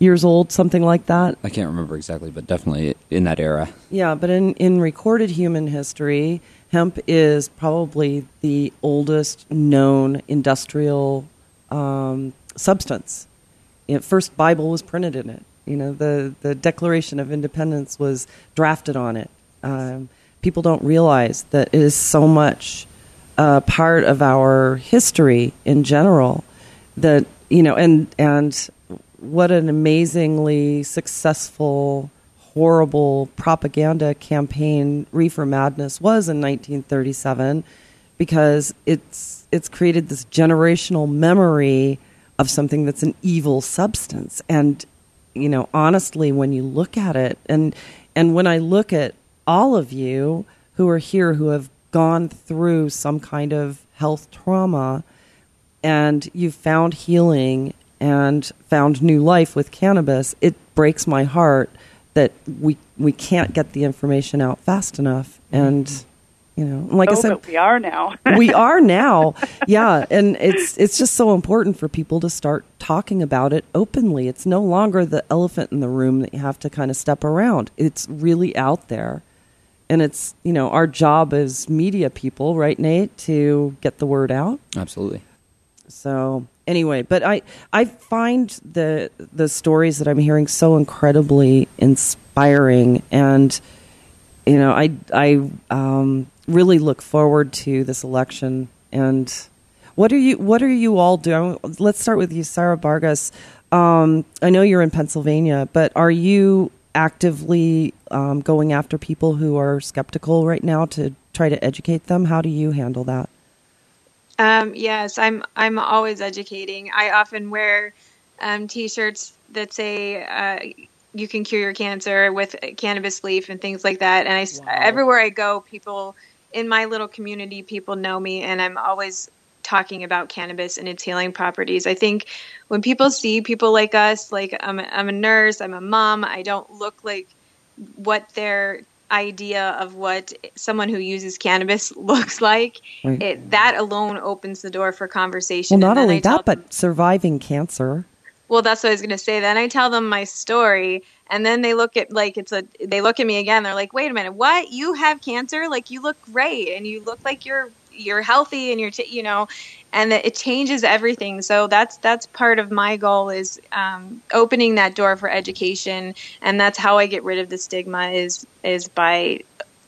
[SPEAKER 1] years old, something like that.
[SPEAKER 2] I can't remember exactly, but definitely in that era.
[SPEAKER 1] Yeah, but in in recorded human history, hemp is probably the oldest known industrial um, substance. You first Bible was printed in it. You know, the the Declaration of Independence was drafted on it. Um, people don't realize that it is so much uh, part of our history in general that you know, and and what an amazingly successful horrible propaganda campaign reefer madness was in 1937 because it's it's created this generational memory of something that's an evil substance. And you know, honestly, when you look at it, and and when I look at all of you who are here who have gone through some kind of health trauma, and you've found healing and found new life with cannabis, it breaks my heart that we we can't get the information out fast enough. And you know, like
[SPEAKER 6] oh,
[SPEAKER 1] I said,
[SPEAKER 6] but we are now.
[SPEAKER 1] we are now, yeah. And it's it's just so important for people to start talking about it openly. It's no longer the elephant in the room that you have to kind of step around. It's really out there. And it's, you know, our job as media people, right, Nate, to get the word out.
[SPEAKER 2] Absolutely.
[SPEAKER 1] So anyway, but I I find the the stories that I'm hearing so incredibly inspiring, and you know I I um, really look forward to this election. And what are you what are you all doing? Let's start with you, Sarah Vargas. Um, I know you're in Pennsylvania, but are you actively um, going after people who are skeptical right now to try to educate them? How do you handle that?
[SPEAKER 5] Um, yes, I'm. I'm always educating. I often wear um, T-shirts that say uh, "You can cure your cancer" with cannabis leaf and things like that. And I wow. everywhere I go, people in my little community, people know me, and I'm always talking about cannabis and its healing properties. I think when people see people like us, like I'm, I'm a nurse, I'm a mom, I don't look like what they're idea of what someone who uses cannabis looks like, right. it, that alone opens the door for conversation.
[SPEAKER 1] Well, not only that, them, but surviving cancer.
[SPEAKER 5] Well, that's what I was going to say. Then I tell them my story, and then they look at like it's a. They look at me again. They're like, "Wait a minute, what? You have cancer? Like you look great, and you look like you're you're healthy, and you're t- you know." And it changes everything. So that's that's part of my goal is um, opening that door for education, and that's how I get rid of the stigma is is by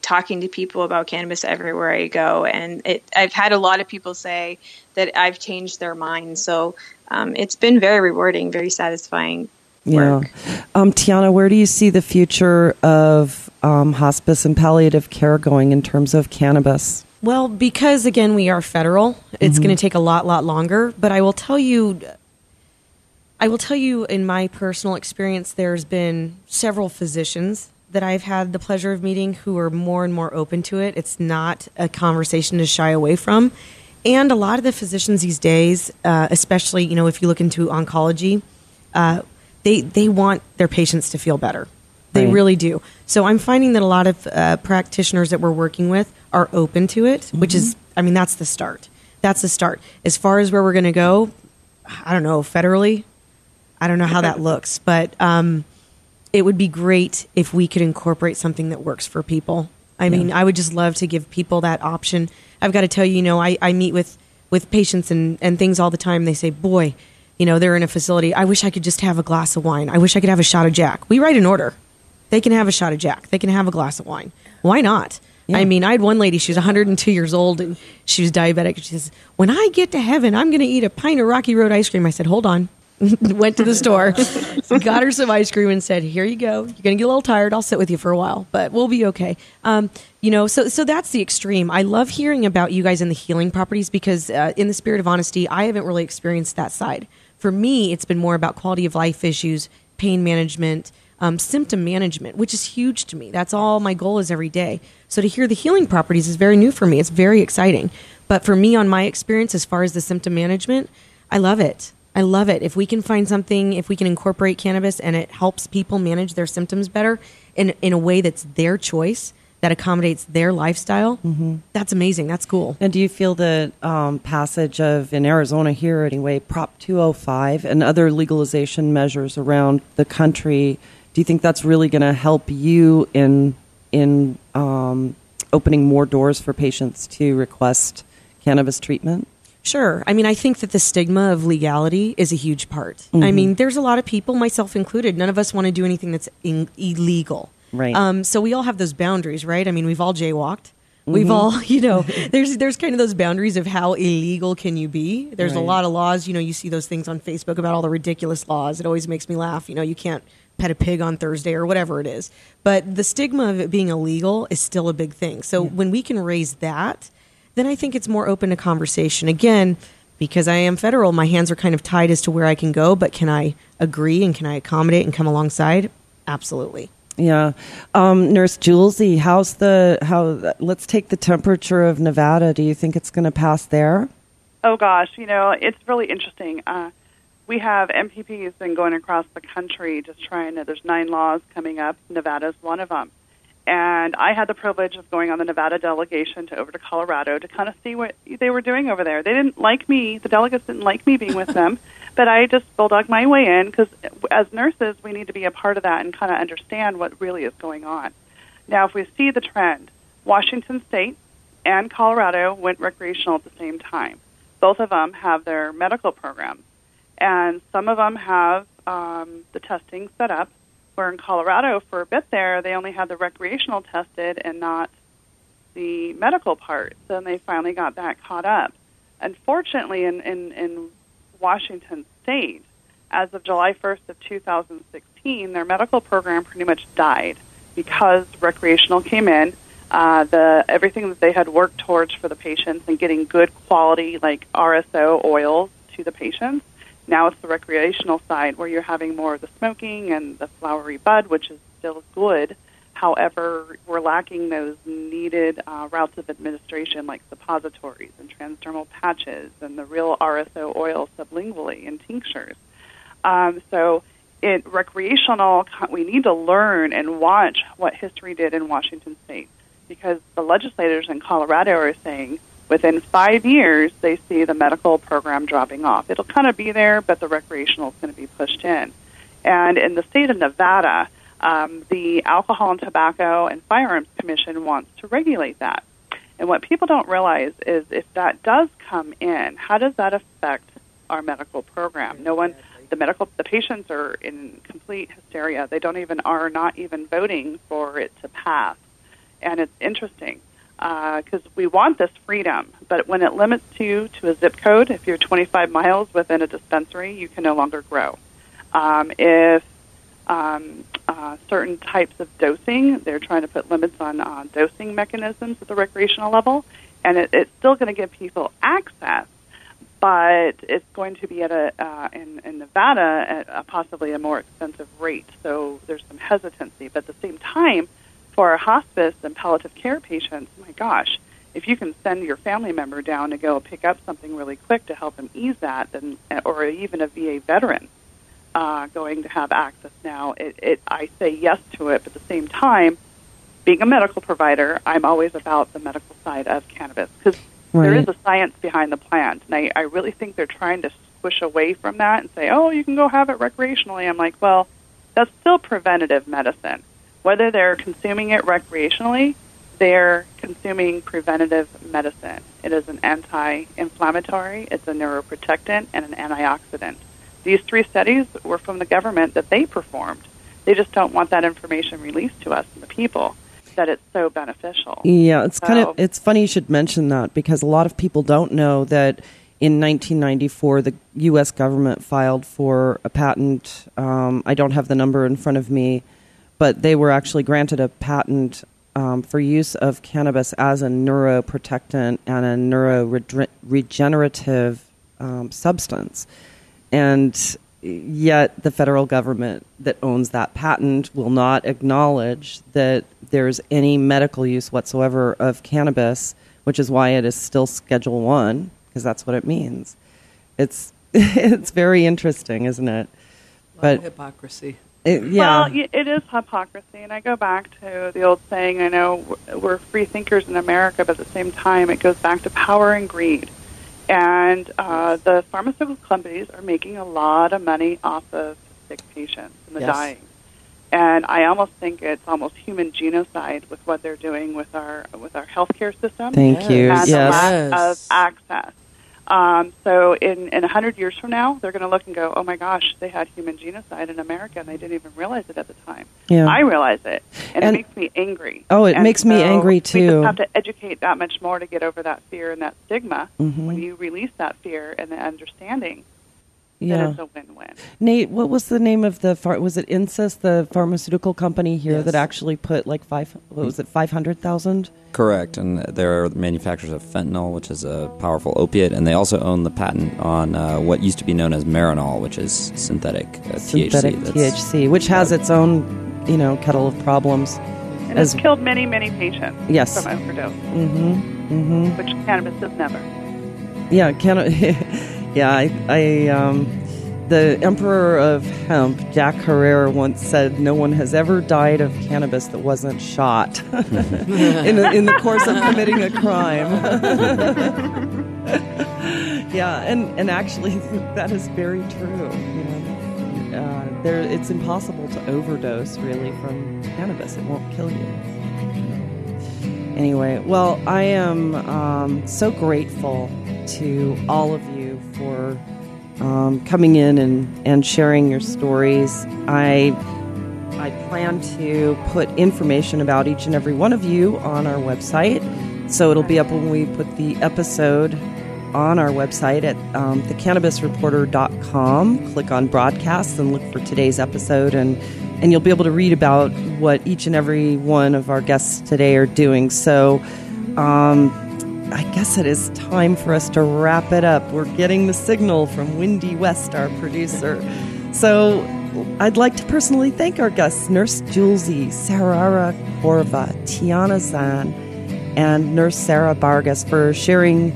[SPEAKER 5] talking to people about cannabis everywhere I go. And it, I've had a lot of people say that I've changed their mind. So um, it's been very rewarding, very satisfying. Work.
[SPEAKER 1] Yeah. Um, Tiana, where do you see the future of um, hospice and palliative care going in terms of cannabis?
[SPEAKER 3] Well, because again, we are federal, it's mm-hmm. going to take a lot, lot longer. But I will tell you, I will tell you in my personal experience, there's been several physicians that I've had the pleasure of meeting who are more and more open to it. It's not a conversation to shy away from. And a lot of the physicians these days, uh, especially you know if you look into oncology, uh, they they want their patients to feel better. They right. really do. So I'm finding that a lot of uh, practitioners that we're working with are open to it, mm-hmm. which is, I mean, that's the start. That's the start. As far as where we're going to go, I don't know, federally, I don't know how that looks, but um, it would be great if we could incorporate something that works for people. I mean, yeah. I would just love to give people that option. I've got to tell you, you know, I, I meet with, with patients and, and things all the time. They say, boy, you know, they're in a facility. I wish I could just have a glass of wine. I wish I could have a shot of Jack. We write an order. They can have a shot of Jack. They can have a glass of wine. Why not? Yeah. I mean, I had one lady, she was 102 years old and she was diabetic. She says, When I get to heaven, I'm going to eat a pint of Rocky Road ice cream. I said, Hold on. Went to the store, got her some ice cream, and said, "Here you go. You're going to get a little tired. I'll sit with you for a while, but we'll be okay." Um, you know, so so that's the extreme. I love hearing about you guys and the healing properties because, uh, in the spirit of honesty, I haven't really experienced that side. For me, it's been more about quality of life issues, pain management, um, symptom management, which is huge to me. That's all my goal is every day. So to hear the healing properties is very new for me. It's very exciting. But for me, on my experience, as far as the symptom management, I love it. I love it. If we can find something, if we can incorporate cannabis and it helps people manage their symptoms better in, in a way that's their choice, that accommodates their lifestyle, mm-hmm. that's amazing. That's cool.
[SPEAKER 1] And do you feel the um, passage of, in Arizona here anyway, Prop 205 and other legalization measures around the country do you think that's really going to help you in in um, opening more doors for patients to request cannabis treatment?
[SPEAKER 3] Sure. I mean, I think that the stigma of legality is a huge part. Mm-hmm. I mean, there's a lot of people, myself included, none of us want to do anything that's in- illegal.
[SPEAKER 1] Right.
[SPEAKER 3] Um, so we all have those boundaries, right? I mean, we've all jaywalked. We've mm-hmm. all, you know, there's there's kind of those boundaries of how illegal can you be. There's right. a lot of laws, you know, you see those things on Facebook about all the ridiculous laws. It always makes me laugh. You know, you can't pet a pig on Thursday or whatever it is. But the stigma of it being illegal is still a big thing. So yeah. when we can raise that, then I think it's more open to conversation. Again, because I am federal, my hands are kind of tied as to where I can go, but can I agree and can I accommodate and come alongside? Absolutely.
[SPEAKER 1] Yeah, um, Nurse Julesy, how's the how? Let's take the temperature of Nevada. Do you think it's going to pass there?
[SPEAKER 6] Oh gosh, you know it's really interesting. Uh, we have MPPs been going across the country just trying to. There's nine laws coming up. Nevada's one of them. And I had the privilege of going on the Nevada delegation to over to Colorado to kind of see what they were doing over there. They didn't like me. The delegates didn't like me being with them, but I just bulldogged my way in because as nurses, we need to be a part of that and kind of understand what really is going on. Now, if we see the trend, Washington State and Colorado went recreational at the same time. Both of them have their medical programs, and some of them have um, the testing set up where in Colorado, for a bit there, they only had the recreational tested and not the medical part. So then they finally got that caught up. Unfortunately, in, in, in Washington State, as of July 1st of 2016, their medical program pretty much died because recreational came in. Uh, the everything that they had worked towards for the patients and getting good quality like RSO oils to the patients now it's the recreational side where you're having more of the smoking and the flowery bud, which is still good. However, we're lacking those needed uh, routes of administration like suppositories and transdermal patches and the real RSO oil sublingually and tinctures. Um, so, in recreational, we need to learn and watch what history did in Washington State because the legislators in Colorado are saying within five years, they see the medical program dropping off. It'll kind of be there, but the recreational is going to be pushed in. And in the state of Nevada, um, the Alcohol and Tobacco and Firearms Commission wants to regulate that. And what people don't realize is if that does come in, how does that affect our medical program? No one, the medical, the patients are in complete hysteria. They don't even are not even voting for it to pass. And it's interesting because uh, we want this freedom. But when it limits you to a zip code, if you're 25 miles within a dispensary, you can no longer grow. Um, if um, uh, certain types of dosing, they're trying to put limits on uh, dosing mechanisms at the recreational level, and it, it's still going to give people access, but it's going to be at a uh, in, in Nevada at a possibly a more expensive rate. So there's some hesitancy, but at the same time for our hospice and palliative care patients, my gosh, if you can send your family member down to go pick up something really quick to help them ease that, then or even a VA veteran uh, going to have access now, it, it I say yes to it. But at the same time, being a medical provider, I'm always about the medical side of cannabis because right. there is a science behind the plant, and I, I really think they're trying to squish away from that and say, oh, you can go have it recreationally. I'm like, well, that's still preventative medicine whether they're consuming it recreationally, they're consuming preventative medicine. It is an anti inflammatory, it's a neuroprotectant, and an antioxidant. These three studies were from the government that they performed. They just don't want that information released to us, the people, that it's so beneficial.
[SPEAKER 1] Yeah, it's so, kind of it's funny you should mention that because a lot of people don't know that in 1994 the U.S. government filed for a patent. Um, I don't have the number in front of me but they were actually granted a patent um, for use of cannabis as a neuroprotectant and a neuroregenerative um, substance. And yet, the federal government that owns that patent will not acknowledge that there's any medical use whatsoever of cannabis, which is why it is still Schedule One, because that's what it means. It's it's very interesting, isn't it?
[SPEAKER 4] but hypocrisy.
[SPEAKER 1] It, yeah.
[SPEAKER 6] Well, it is hypocrisy, and I go back to the old saying. I know we're free thinkers in America, but at the same time, it goes back to power and greed. And uh, the pharmaceutical companies are making a lot of money off of sick patients and the yes. dying. And I almost think it's almost human genocide with what they're doing with our with our healthcare system.
[SPEAKER 1] Thank you.
[SPEAKER 6] And
[SPEAKER 1] yes.
[SPEAKER 6] the lack of access. Um, so in, in a 100 years from now, they're going to look and go, oh my gosh, they had human genocide in America and they didn't even realize it at the time.
[SPEAKER 1] Yeah.
[SPEAKER 6] I realize it, and, and it makes me angry.
[SPEAKER 1] Oh, it
[SPEAKER 6] and
[SPEAKER 1] makes
[SPEAKER 6] so
[SPEAKER 1] me angry too.
[SPEAKER 6] We just have to educate that much more to get over that fear and that stigma.
[SPEAKER 1] Mm-hmm.
[SPEAKER 6] When you release that fear and the understanding,
[SPEAKER 1] Yeah.
[SPEAKER 6] then it's a win-win.
[SPEAKER 1] Nate, what was the name of the phar- was it Insys, the pharmaceutical company here
[SPEAKER 4] Yes.
[SPEAKER 1] that actually put like five what was it five hundred thousand?
[SPEAKER 2] Correct, and they're manufacturers of fentanyl, which is a powerful opiate, and they also own the patent on uh, what used to be known as Marinol, which is synthetic uh,
[SPEAKER 1] Synthetic
[SPEAKER 2] THC. That's-
[SPEAKER 1] THC, which has its own you know kettle of problems.
[SPEAKER 6] And
[SPEAKER 1] As-
[SPEAKER 6] it's killed many, many patients
[SPEAKER 1] Yes.
[SPEAKER 6] from overdose,
[SPEAKER 1] Mm-hmm. Mm-hmm.
[SPEAKER 6] which cannabis has never.
[SPEAKER 1] Yeah, can yeah, I, I um, the emperor of hemp, Jack Herer, once said, "No one has ever died of cannabis that wasn't shot in, in the course of committing a crime." yeah, and and actually, that is very true. You know, uh, there it's impossible to overdose really from cannabis; it won't kill you. Anyway, well, I am um, so grateful to all of you for um, coming in and, and sharing your stories. I I plan to put information about each and every one of you on our website, so it'll be up when we put the episode on our website at um, thecannabisreporter.com. Click on broadcasts and look for today's episode, and and you'll be able to read about what each and every one of our guests today are doing. So. Um, I guess it is time for us to wrap it up. We're getting the signal from Wendy West, our producer. So I'd like to personally thank our guests, Nurse Julesy, Sarara Korva, Tiana Zan, and Nurse Sarah Vargas for sharing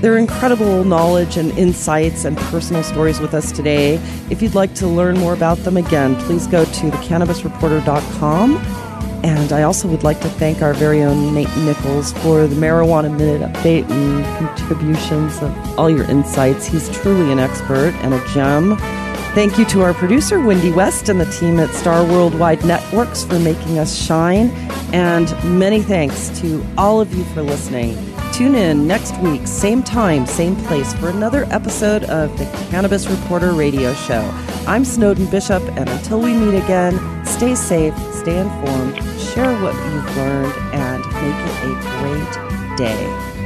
[SPEAKER 1] their incredible knowledge and insights and personal stories with us today. If you'd like to learn more about them again, please go to thecannabisreporter.com. And I also would like to thank our very own Nate Nichols for the Marijuana Minute update and contributions of all your insights. He's truly an expert and a gem. Thank you to our producer, Wendy West, and the team at Star Worldwide Networks for making us shine. And many thanks to all of you for listening. Tune in next week, same time, same place, for another episode of the Cannabis Reporter Radio Show. I'm Snowden Bishop, and until we meet again, stay safe, stay informed, share what you've learned, and make it a great day.